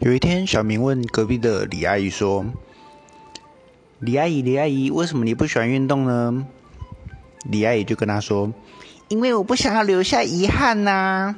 有一天小明问隔壁的李阿姨说李阿姨李阿姨为什么你不喜欢运动呢？李阿姨就跟他说因为我不想要留下遗憾呐